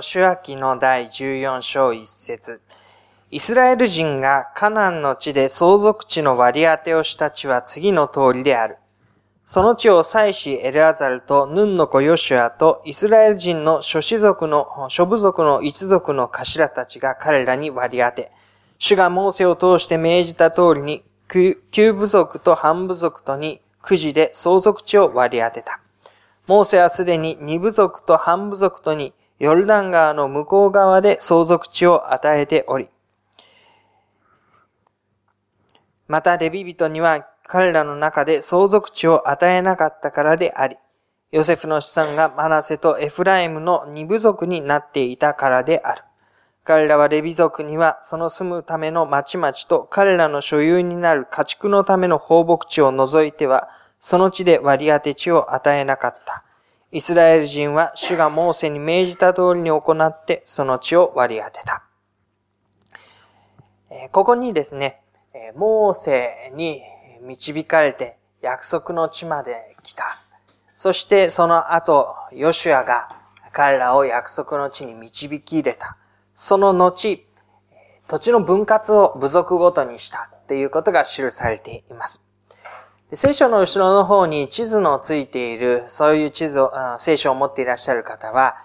吉明の第14章1節イスラエル人がカナンの地で相続地の割り当てをした地は次の通りである。その地を祭司エルアザルとヌンの子ヨシュアとイスラエル人の諸子族の、諸部族の一族の頭たちが彼らに割り当て、主がモーセを通して命じた通りに、旧部族と半部族とにくじで相続地を割り当てた。モーセはすでに二部族と半部族とにヨルダン川の向こう側で相続地を与えており、またレビ人には彼らの中で相続地を与えなかったからであり、ヨセフの資産がマナセとエフライムの二部族になっていたからである。彼らはレビ族にはその住むための町々と彼らの所有になる家畜のための放牧地を除いては、その地で割り当て地を与えなかった。イスラエル人は主がモーセに命じた通りに行ってその地を割り当てた。ここにですね、モーセに導かれて約束の地まで来た。そしてその後、ヨシュアが彼らを約束の地に導き入れた。その後、土地の分割を部族ごとにしたっていうことが記されています。聖書の後ろの方に地図のついている、そういう地図を、聖書を持っていらっしゃる方は、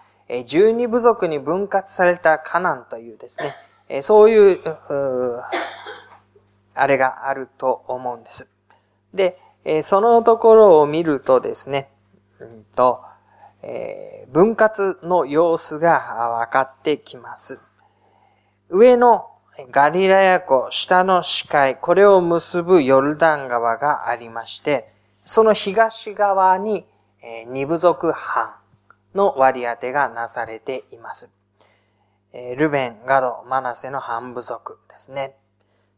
十二部族に分割されたカナンというですね、そういう、あれがあると思うんです。で、そのところを見るとですね、うんとえ分割の様子が分かってきます。上のガリラヤ湖、下の視界、これを結ぶヨルダン川がありまして、その東側に二部族半の割り当てがなされています。ルベン、ガド、マナセの半部族ですね。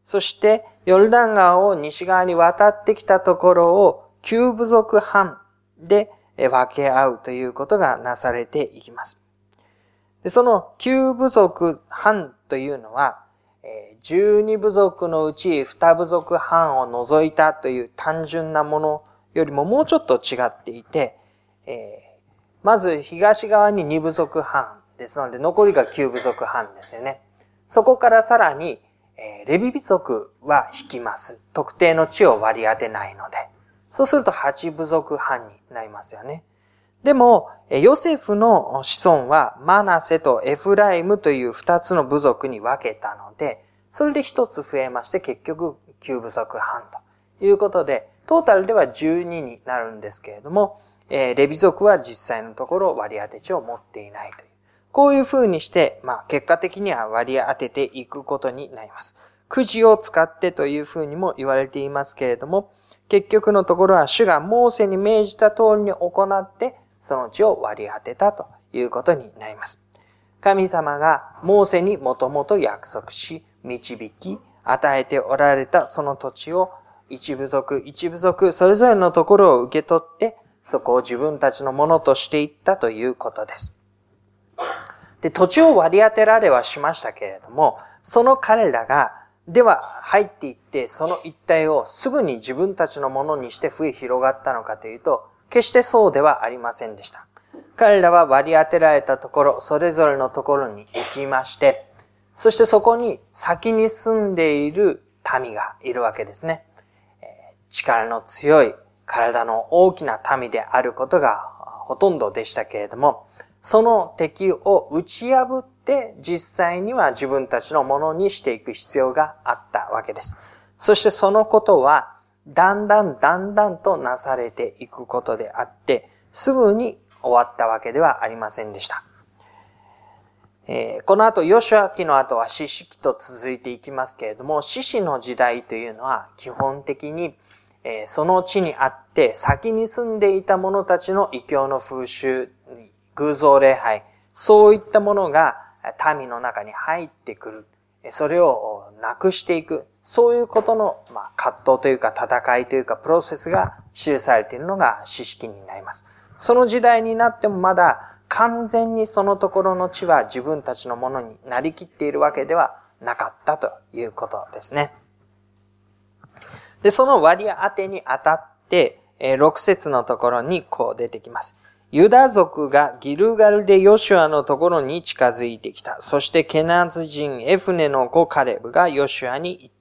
そして、ヨルダン川を西側に渡ってきたところを、旧部族半で分け合うということがなされていきます。でその旧部族半というのは、十二部族のうち二部族半を除いたという単純なものよりももうちょっと違っていて、えー、まず東側に二部族半ですので、残りが九部族半ですよね。そこからさらに、えー、レビビ族は引きます。特定の地を割り当てないので。そうすると八部族半になりますよね。でも、ヨセフの子孫はマナセとエフライムという二つの部族に分けたので、それで一つ増えまして、結局9部族半ということで、トータルでは12になるんですけれども、えー、レビ族は実際のところ割り当て値を持っていないという。こういう風にして、まあ結果的には割り当てていくことになります。くじを使ってという風にも言われていますけれども、結局のところは主がモーセに命じた通りに行って、その地を割り当てたということになります。神様がモーセにもともと約束し、導き、与えておられたその土地を一部族一部族それぞれのところを受け取って、そこを自分たちのものとしていったということです。で、土地を割り当てられはしましたけれども、その彼らが、では入っていって、その一帯をすぐに自分たちのものにして増え広がったのかというと、決してそうではありませんでした。彼らは割り当てられたところ、それぞれのところに行きまして、そしてそこに先に住んでいる民がいるわけですね。力の強い体の大きな民であることがほとんどでしたけれども、その敵を打ち破って実際には自分たちのものにしていく必要があったわけです。そしてそのことは、だんだんだんだんとなされていくことであって、すぐに終わったわけではありませんでした。え、この後、ヨシュア記の後は四式と続いていきますけれども、四式の時代というのは基本的に、え、その地にあって先に住んでいた者たちの異教の風習、偶像礼拝、そういったものが民の中に入ってくる。それをなくしていく。そういうことの、ま、葛藤というか戦いというかプロセスが記されているのが四式になります。その時代になってもまだ完全にそのところの地は自分たちのものになりきっているわけではなかったということですね。で、その割り当てにあたって、え6節のところにこう出てきます。ユダ族がギルガルでヨシュアのところに近づいてきた。そしてケナズ人エフネの子カレブがヨシュアに言った。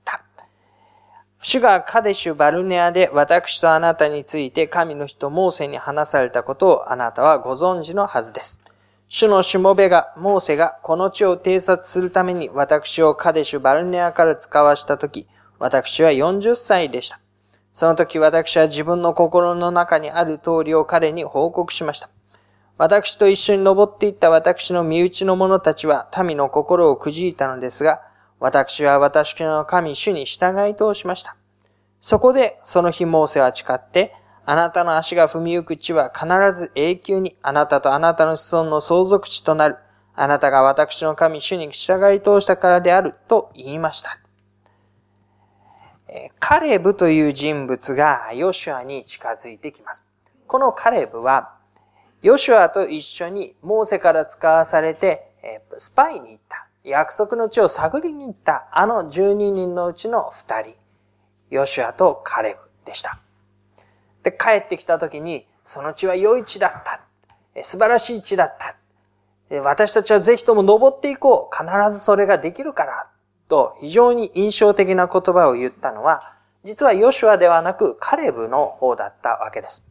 主がカデシュ・バルネアで私とあなたについて神の人モーセに話されたことをあなたはご存知のはずです。主のしもべが、モーセがこの地を偵察するために私をカデシュ・バルネアから使わしたとき、私は40歳でした。その時私は自分の心の中にある通りを彼に報告しました。私と一緒に登っていった私の身内の者たちは民の心をくじいたのですが、私は私の神主に従い通しました。そこでその日モーセは誓って、あなたの足が踏みゆく地は必ず永久にあなたとあなたの子孫の相続地となる。あなたが私の神主に従い通したからであると言いました。カレブという人物がヨシュアに近づいてきます。このカレブは、ヨシュアと一緒にモーセから使わされて、スパイに行った。約束の地を探りに行ったあの12人のうちの2人。ヨシュアとカレブでした。で、帰ってきた時に、その地は良い地だった。素晴らしい地だった。私たちはぜひとも登っていこう。必ずそれができるから。と非常に印象的な言葉を言ったのは、実はヨシュアではなくカレブの方だったわけです。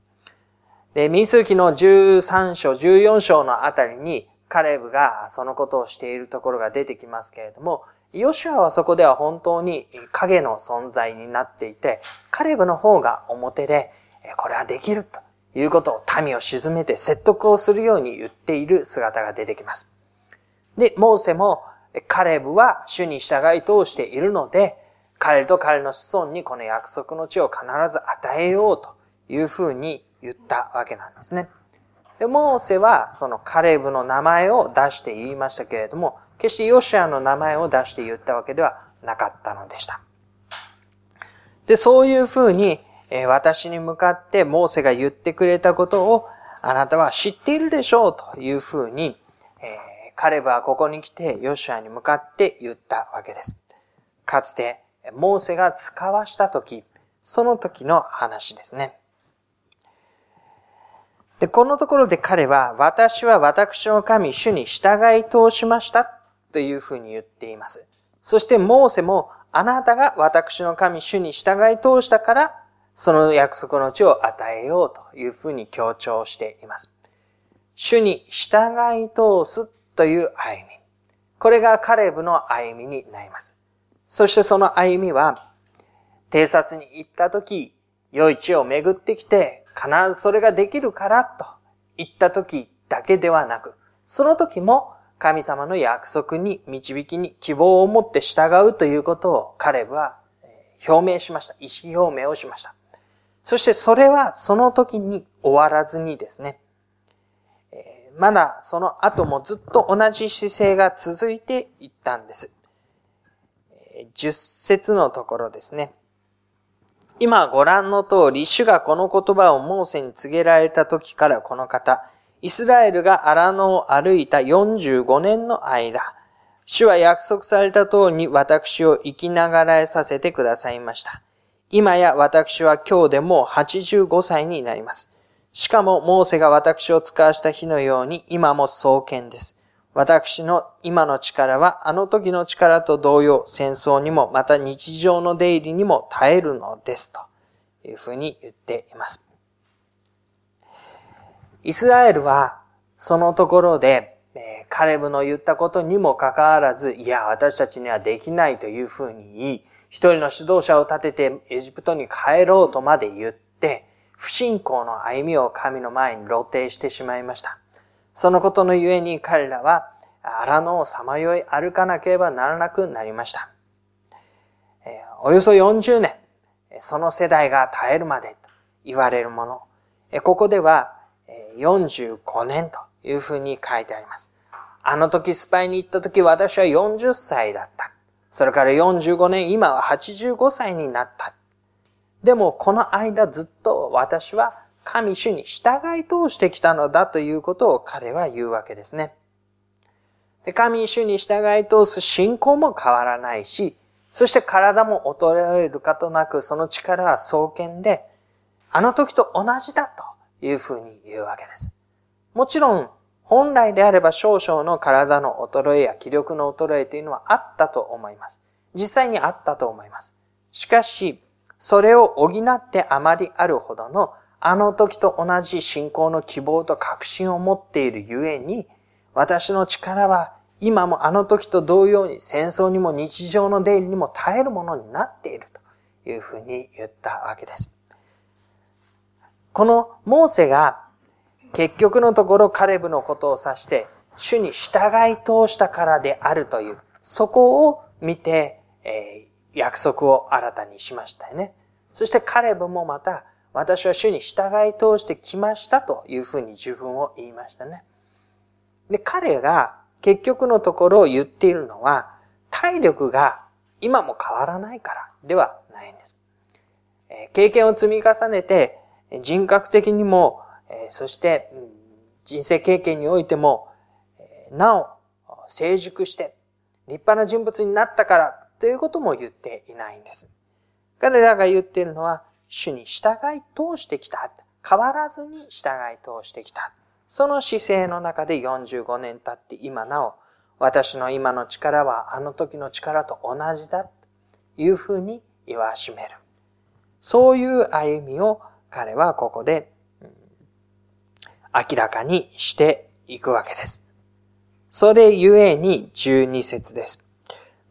で、民数記の13章、14章のあたりにカレブがそのことをしているところが出てきますけれども、ヨシュアはそこでは本当に影の存在になっていて、カレブの方が表で、これはできるということを民を沈めて説得をするように言っている姿が出てきます。で、モーセもカレブは主に従い通しているので、彼と彼の子孫にこの約束の地を必ず与えようというふうに言ったわけなんですね。で、モーセはそのカレブの名前を出して言いましたけれども、決してヨシアの名前を出して言ったわけではなかったのでした。で、そういうふうに、え私に向かってモーセが言ってくれたことをあなたは知っているでしょうというふうに、えカレブはここに来てヨシアに向かって言ったわけです。かつて、モーセが使わした時、その時の話ですね。で、このところで彼は、私は私の神、主に従い通しましたというふうに言っています。そしてモーセも、あなたが私の神、主に従い通したから、その約束の地を与えようというふうに強調しています。主に従い通すという歩み。これがカレブの歩みになります。そしてその歩みは、偵察に行った時、良い地を巡ってきて、必ずそれができるからと言った時だけではなく、その時も神様の約束に導きに希望を持って従うということをカレブは表明しました。意思表明をしました。そしてそれはその時に終わらずにですね、まだその後もずっと同じ姿勢が続いていったんです。十節のところですね。今ご覧の通り、主がこの言葉をモーセに告げられた時からこの方、イスラエルが荒野を歩いた45年の間、主は約束された通りに私を生きながらえさせてくださいました。今や私は今日でもう85歳になります。しかも、モーセが私を使わした日のように、今も創建です。私の今の力は、あの時の力と同様、戦争にも、また日常の出入りにも耐えるのです。というふうに言っています。イスラエルは、そのところで、カレブの言ったことにもかかわらず、いや、私たちにはできないというふうに言い、一人の指導者を立ててエジプトに帰ろうとまで言って、不信仰の歩みを神の前に露呈してしまいました。そのことのゆえに彼らは荒野をさまよい歩かなければならなくなりました。およそ40年、その世代が耐えるまでと言われるもの。ここでは45年というふうに書いてあります。あの時スパイに行った時私は40歳だった。それから45年、今は85歳になった。でもこの間ずっと私は神主に従い通してきたのだということを彼は言うわけですね。で神主に従い通す信仰も変わらないし、そして体も衰えることなくその力は創建で、あの時と同じだというふうに言うわけです。もちろん、本来であれば少々の体の衰えや気力の衰えというのはあったと思います。実際にあったと思います。しかし、それを補ってあまりあるほどのあの時と同じ信仰の希望と確信を持っているゆえに、私の力は今もあの時と同様に戦争にも日常の出入りにも耐えるものになっているというふうに言ったわけです。このモーセが結局のところカレブのことを指して主に従い通したからであるという、そこを見て、えー、約束を新たにしましたよね。そしてカレブもまた私は主に従い通してきましたというふうに自分を言いましたね。で、彼が結局のところを言っているのは、体力が今も変わらないからではないんです。経験を積み重ねて、人格的にも、そして人生経験においても、なお成熟して立派な人物になったからということも言っていないんです。彼らが言っているのは、主に従い通してきた。変わらずに従い通してきた。その姿勢の中で45年経って今なお、私の今の力はあの時の力と同じだ。というふうに言わしめる。そういう歩みを彼はここで明らかにしていくわけです。それゆえに12節です。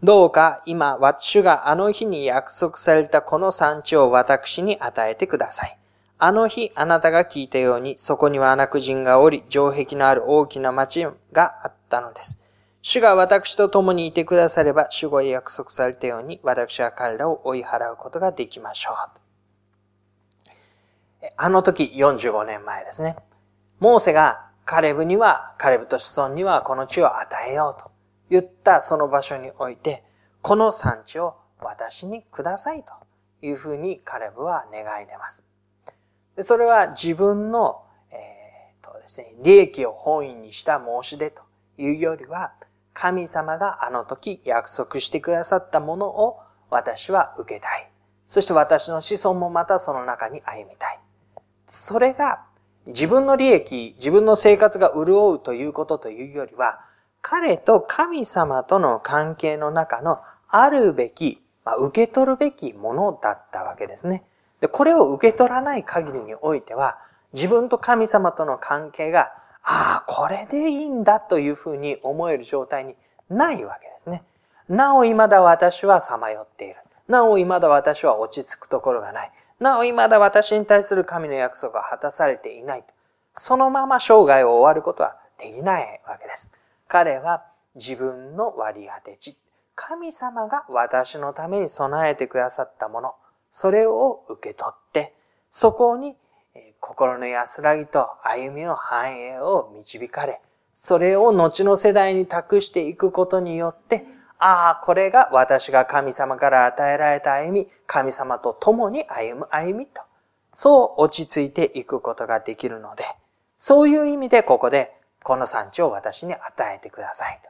どうか今、主があの日に約束されたこの産地を私に与えてください。あの日、あなたが聞いたように、そこにはアナク人がおり、城壁のある大きな町があったのです。主が私と共にいてくだされば、主語へ約束されたように、私は彼らを追い払うことができましょう。あの時、45年前ですね。モーセがカレブには、カレブと子孫にはこの地を与えようと。言ったその場所において、この産地を私にくださいというふうにカレブは願い出ます。それは自分の、えー、とですね、利益を本意にした申し出というよりは、神様があの時約束してくださったものを私は受けたい。そして私の子孫もまたその中に歩みたい。それが自分の利益、自分の生活が潤うということというよりは、彼と神様との関係の中のあるべき、まあ、受け取るべきものだったわけですね。で、これを受け取らない限りにおいては、自分と神様との関係が、ああ、これでいいんだというふうに思える状態にないわけですね。なお未だ私はさまよっている。なお未だ私は落ち着くところがない。なお未だ私に対する神の約束は果たされていない。そのまま生涯を終わることはできないわけです。彼は自分の割り当て地、神様が私のために備えてくださったもの、それを受け取って、そこに心の安らぎと歩みの繁栄を導かれ、それを後の世代に託していくことによって、ああ、これが私が神様から与えられた歩み、神様と共に歩む歩みと、そう落ち着いていくことができるので、そういう意味でここでこの産地を私に与えてください。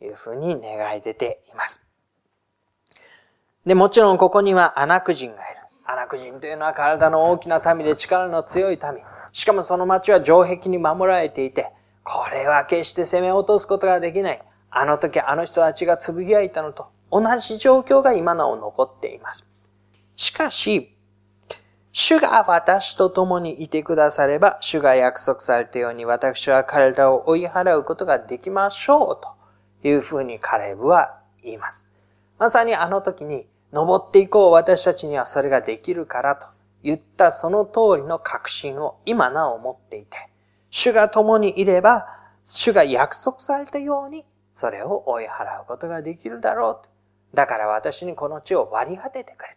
というふうに願い出ています。で、もちろんここにはアナク人がいる。アナク人というのは体の大きな民で力の強い民。しかもその町は城壁に守られていて、これは決して攻め落とすことができない。あの時あの人たちがつぶやいたのと同じ状況が今なお残っています。しかし、主が私と共にいてくだされば、主が約束されたように私は彼らを追い払うことができましょうというふうにカレブは言います。まさにあの時に登っていこう私たちにはそれができるからと言ったその通りの確信を今なお持っていて、主が共にいれば、主が約束されたようにそれを追い払うことができるだろう。だから私にこの地を割り当ててくれ。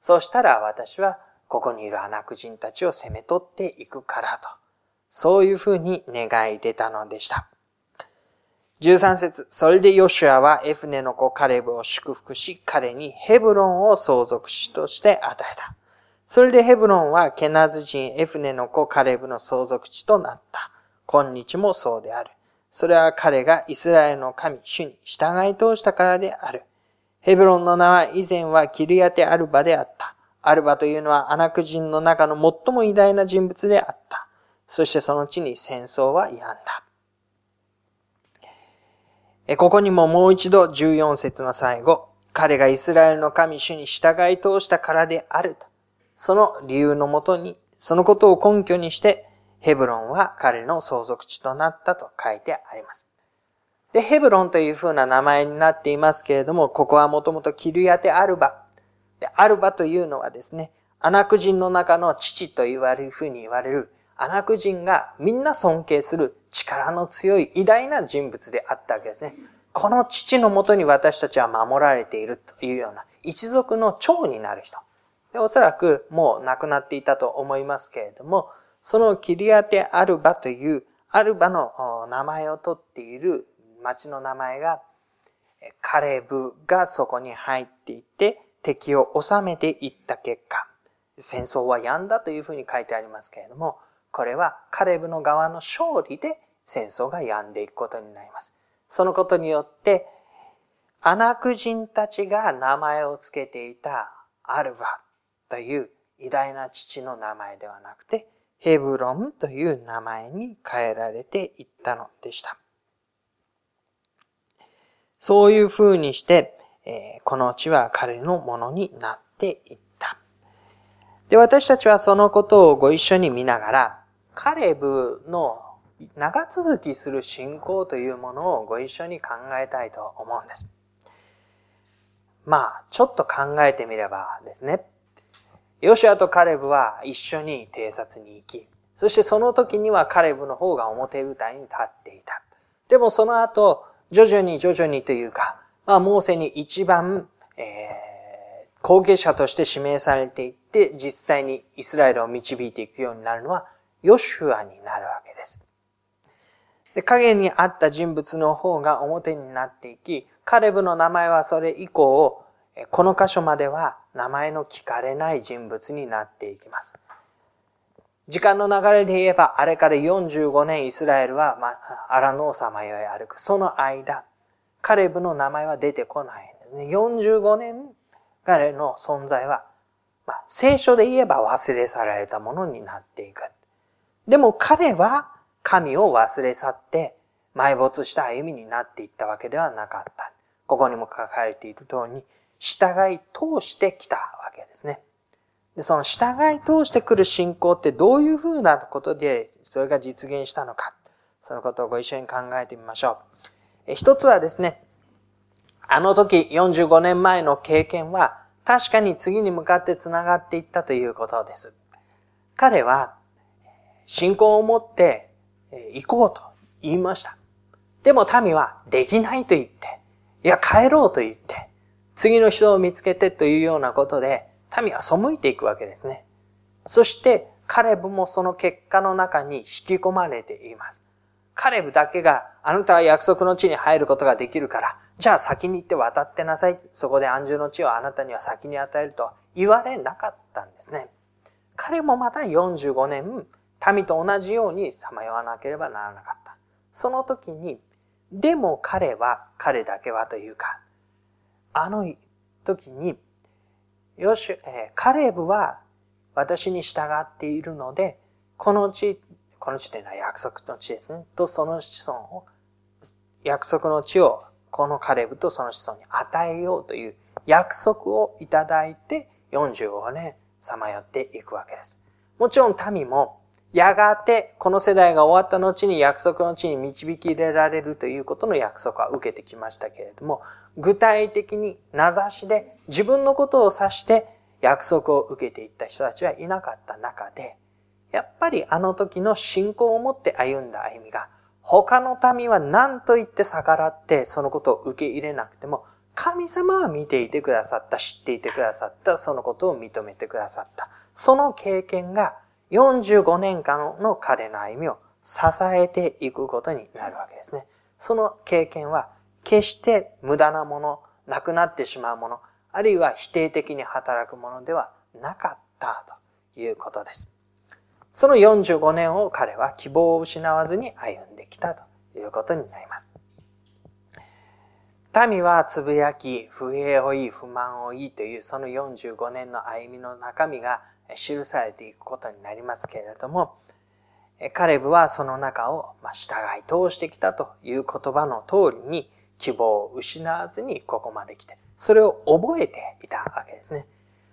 そしたら私はここにいるアナク人たちを攻め取っていくからと。そういうふうに願い出たのでした。13節それでヨシュアはエフネの子カレブを祝福し、彼にヘブロンを相続しとして与えた。それでヘブロンはケナズ人エフネの子カレブの相続地となった。今日もそうである。それは彼がイスラエルの神、主に従い通したからである。ヘブロンの名は以前はキリアテアルバであった。アルバというのはアナク人の中の最も偉大な人物であった。そしてその地に戦争は止んだ。ここにももう一度14節の最後、彼がイスラエルの神主に従い通したからであると。その理由のもとに、そのことを根拠にして、ヘブロンは彼の相続地となったと書いてあります。で、ヘブロンという風な名前になっていますけれども、ここはもともとキルヤテアルバ。で、アルバというのはですね、アナク人の中の父と言われる風に言われる、アナク人がみんな尊敬する力の強い偉大な人物であったわけですね。この父のもとに私たちは守られているというような一族の長になる人。でおそらくもう亡くなっていたと思いますけれども、そのキリアテ・アルバというアルバの名前を取っている町の名前が、カレブがそこに入っていて敵を収めていった結果、戦争は病んだというふうに書いてありますけれども、これはカレブの側の勝利で戦争が病んでいくことになります。そのことによって、アナク人たちが名前を付けていたアルバという偉大な父の名前ではなくて、ヘブロンという名前に変えられていったのでした。そういう風にして、えこの地は彼のものになっていった。で、私たちはそのことをご一緒に見ながら、カレブの長続きする信仰というものをご一緒に考えたいと思うんです。まあ、ちょっと考えてみればですね、ヨシアとカレブは一緒に偵察に行き、そしてその時にはカレブの方が表舞台に立っていた。でもその後、徐々に徐々にというか、まあ、モーセに一番、えー、後継者として指名されていって、実際にイスラエルを導いていくようになるのは、ヨシュアになるわけです。で、影にあった人物の方が表になっていき、カレブの名前はそれ以降、この箇所までは名前の聞かれない人物になっていきます。時間の流れで言えば、あれから45年イスラエルは、まあ、アラノーサマよへ歩く。その間、カレブの名前は出てこないんですね。45年、彼の存在は、まあ、聖書で言えば忘れ去られたものになっていく。でも彼は、神を忘れ去って埋没した歩みになっていったわけではなかった。ここにも書かれている通りに、従い通してきたわけですね。で、その従い通してくる信仰ってどういうふうなことでそれが実現したのか。そのことをご一緒に考えてみましょう。一つはですね、あの時45年前の経験は確かに次に向かって繋がっていったということです。彼は信仰を持って行こうと言いました。でも民はできないと言って、いや帰ろうと言って、次の人を見つけてというようなことで、民は背いていくわけですね。そして、カレブもその結果の中に引き込まれています。カレブだけが、あなたは約束の地に入ることができるから、じゃあ先に行って渡ってなさい。そこで安住の地をあなたには先に与えると言われなかったんですね。彼もまた45年、民と同じようにさまよわなければならなかった。その時に、でも彼は、彼だけはというか、あの時に、よし、えー、カレブは私に従っているので、この地、この地というのは約束の地ですね。とその子孫を、約束の地をこのカレブとその子孫に与えようという約束をいただいて45年さまよっていくわけです。もちろん民もやがて、この世代が終わった後に約束の地に導き入れられるということの約束は受けてきましたけれども、具体的に名指しで自分のことを指して約束を受けていった人たちはいなかった中で、やっぱりあの時の信仰を持って歩んだ歩みが、他の民は何と言って逆らってそのことを受け入れなくても、神様は見ていてくださった、知っていてくださった、そのことを認めてくださった。その経験が45年間の彼の歩みを支えていくことになるわけですね。その経験は決して無駄なもの、なくなってしまうもの、あるいは否定的に働くものではなかったということです。その45年を彼は希望を失わずに歩んできたということになります。民はつぶやき、不平を言い、不満を言いというその45年の歩みの中身が記されていくことになりますけれども、カレブはその中を、従い通してきたという言葉の通りに希望を失わずにここまで来て、それを覚えていたわけですね。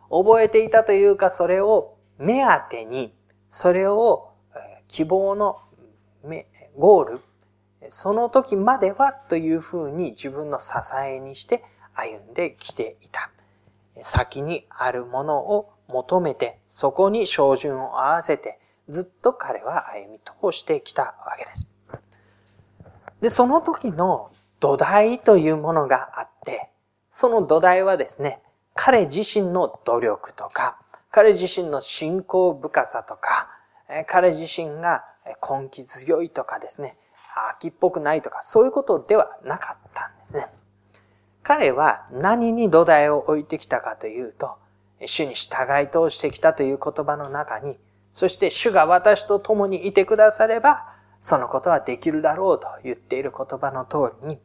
覚えていたというか、それを目当てに、それを希望のゴール、その時まではというふうに自分の支えにして歩んできていた。先にあるものを求めて、そこに照準を合わせて、ずっと彼は歩み通してきたわけです。で、その時の土台というものがあって、その土台はですね、彼自身の努力とか、彼自身の信仰深さとか、彼自身が根気強いとかですね、秋っぽくないとか、そういうことではなかったんですね。彼は何に土台を置いてきたかというと、主に従い通してきたという言葉の中に、そして主が私と共にいてくだされば、そのことはできるだろうと言っている言葉の通りに、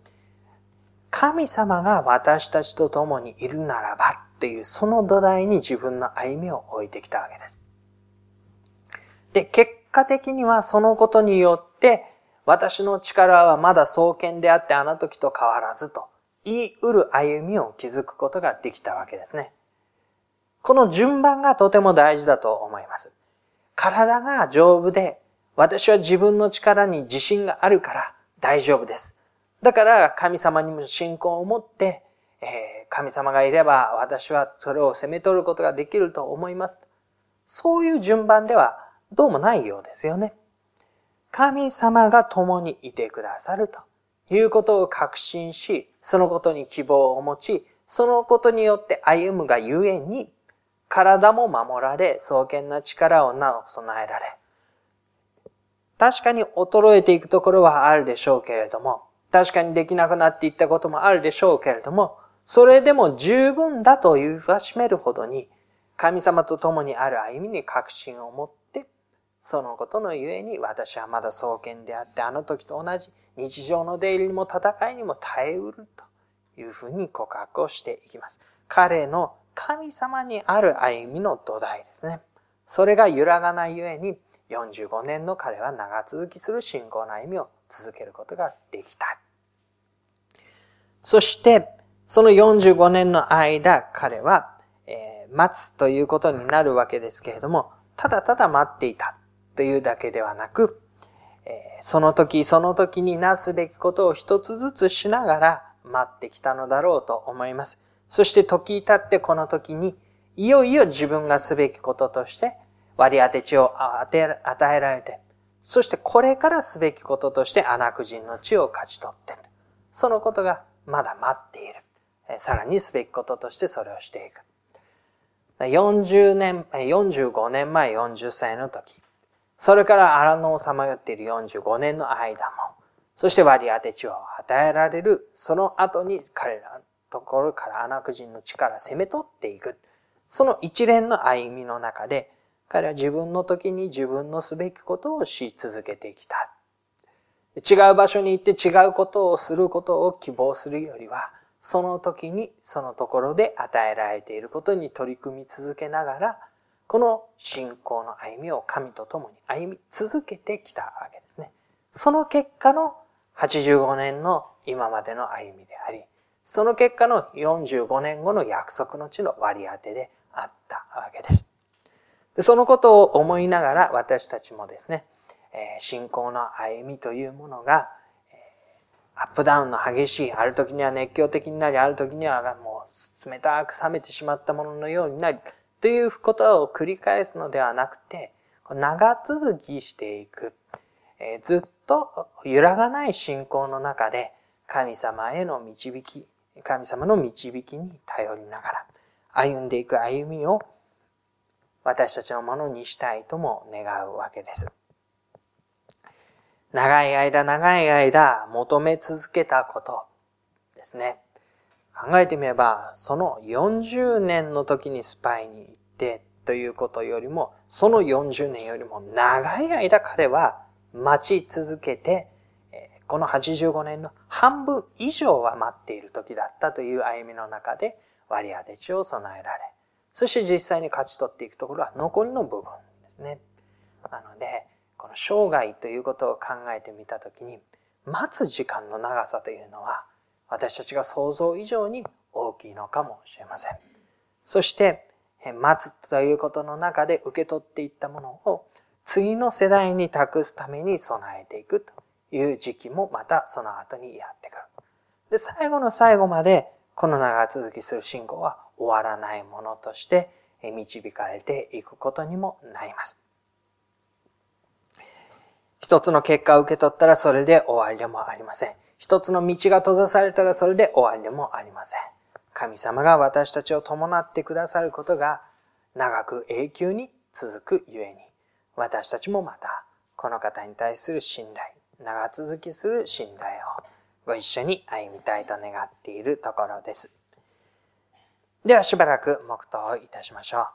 神様が私たちと共にいるならばっていうその土台に自分の歩みを置いてきたわけです。で、結果的にはそのことによって、私の力はまだ創建であってあの時と変わらずと言い得る歩みを築くことができたわけですね。この順番がとても大事だと思います。体が丈夫で、私は自分の力に自信があるから大丈夫です。だから神様にも信仰を持って、え、神様がいれば私はそれを責め取ることができると思います。そういう順番ではどうもないようですよね。神様が共にいてくださるということを確信し、そのことに希望を持ち、そのことによって歩むがゆえに、体も守られ、創建な力をなお備えられ、確かに衰えていくところはあるでしょうけれども、確かにできなくなっていったこともあるでしょうけれども、それでも十分だというふわしめるほどに、神様と共にある歩みに確信を持って、そのことのゆえに私はまだ創建であって、あの時と同じ日常の出入りにも戦いにも耐えうるというふうに告白をしていきます。彼の神様にある歩みの土台ですね。それが揺らがないゆえに、45年の彼は長続きする信仰の歩みを続けることができた。そして、その45年の間、彼は、えー、待つということになるわけですけれども、ただただ待っていたというだけではなく、えー、その時その時になすべきことを一つずつしながら待ってきたのだろうと思います。そして時経ってこの時に、いよいよ自分がすべきこととして割り当て地を与えられて、そしてこれからすべきこととしてアナク人の地を勝ち取ってそのことがまだ待っている。さらにすべきこととしてそれをしていく。40年、45年前40歳の時、それから荒野をさまよっている45年の間も、そして割り当て地を与えられる、その後に彼らのところからアナク人の地から攻め取っていく。その一連の歩みの中で、彼は自分の時に自分のすべきことをし続けてきた。違う場所に行って違うことをすることを希望するよりは、その時にそのところで与えられていることに取り組み続けながら、この信仰の歩みを神と共に歩み続けてきたわけですね。その結果の85年の今までの歩みであり、その結果の45年後の約束の地の割り当てであったわけです。でそのことを思いながら私たちもですね、信仰の歩みというものが、アップダウンの激しい、ある時には熱狂的になり、ある時にはもう冷たく冷めてしまったもののようになり、ということを繰り返すのではなくて、長続きしていく、えー、ずっと揺らがない信仰の中で神様への導き、神様の導きに頼りながら歩んでいく歩みを私たちのものにしたいとも願うわけです。長い間長い間求め続けたことですね。考えてみれば、その40年の時にスパイに行ってということよりも、その40年よりも長い間彼は待ち続けて、この85年の半分以上は待っている時だったという歩みの中で割り当て地を備えられ、そして実際に勝ち取っていくところは残りの部分ですね。なので、の生涯ということを考えてみたときに、待つ時間の長さというのは、私たちが想像以上に大きいのかもしれません。そして、待つということの中で受け取っていったものを次の世代に託すために備えていくという時期もまたその後にやってくる。で、最後の最後までこの長続きする信仰は終わらないものとして導かれていくことにもなります。一つの結果を受け取ったらそれで終わりでもありません。一つの道が閉ざされたらそれで終わりでもありません。神様が私たちを伴ってくださることが長く永久に続くゆえに、私たちもまたこの方に対する信頼、長続きする信頼をご一緒に歩みたいと願っているところです。ではしばらく黙祷いたしましょう。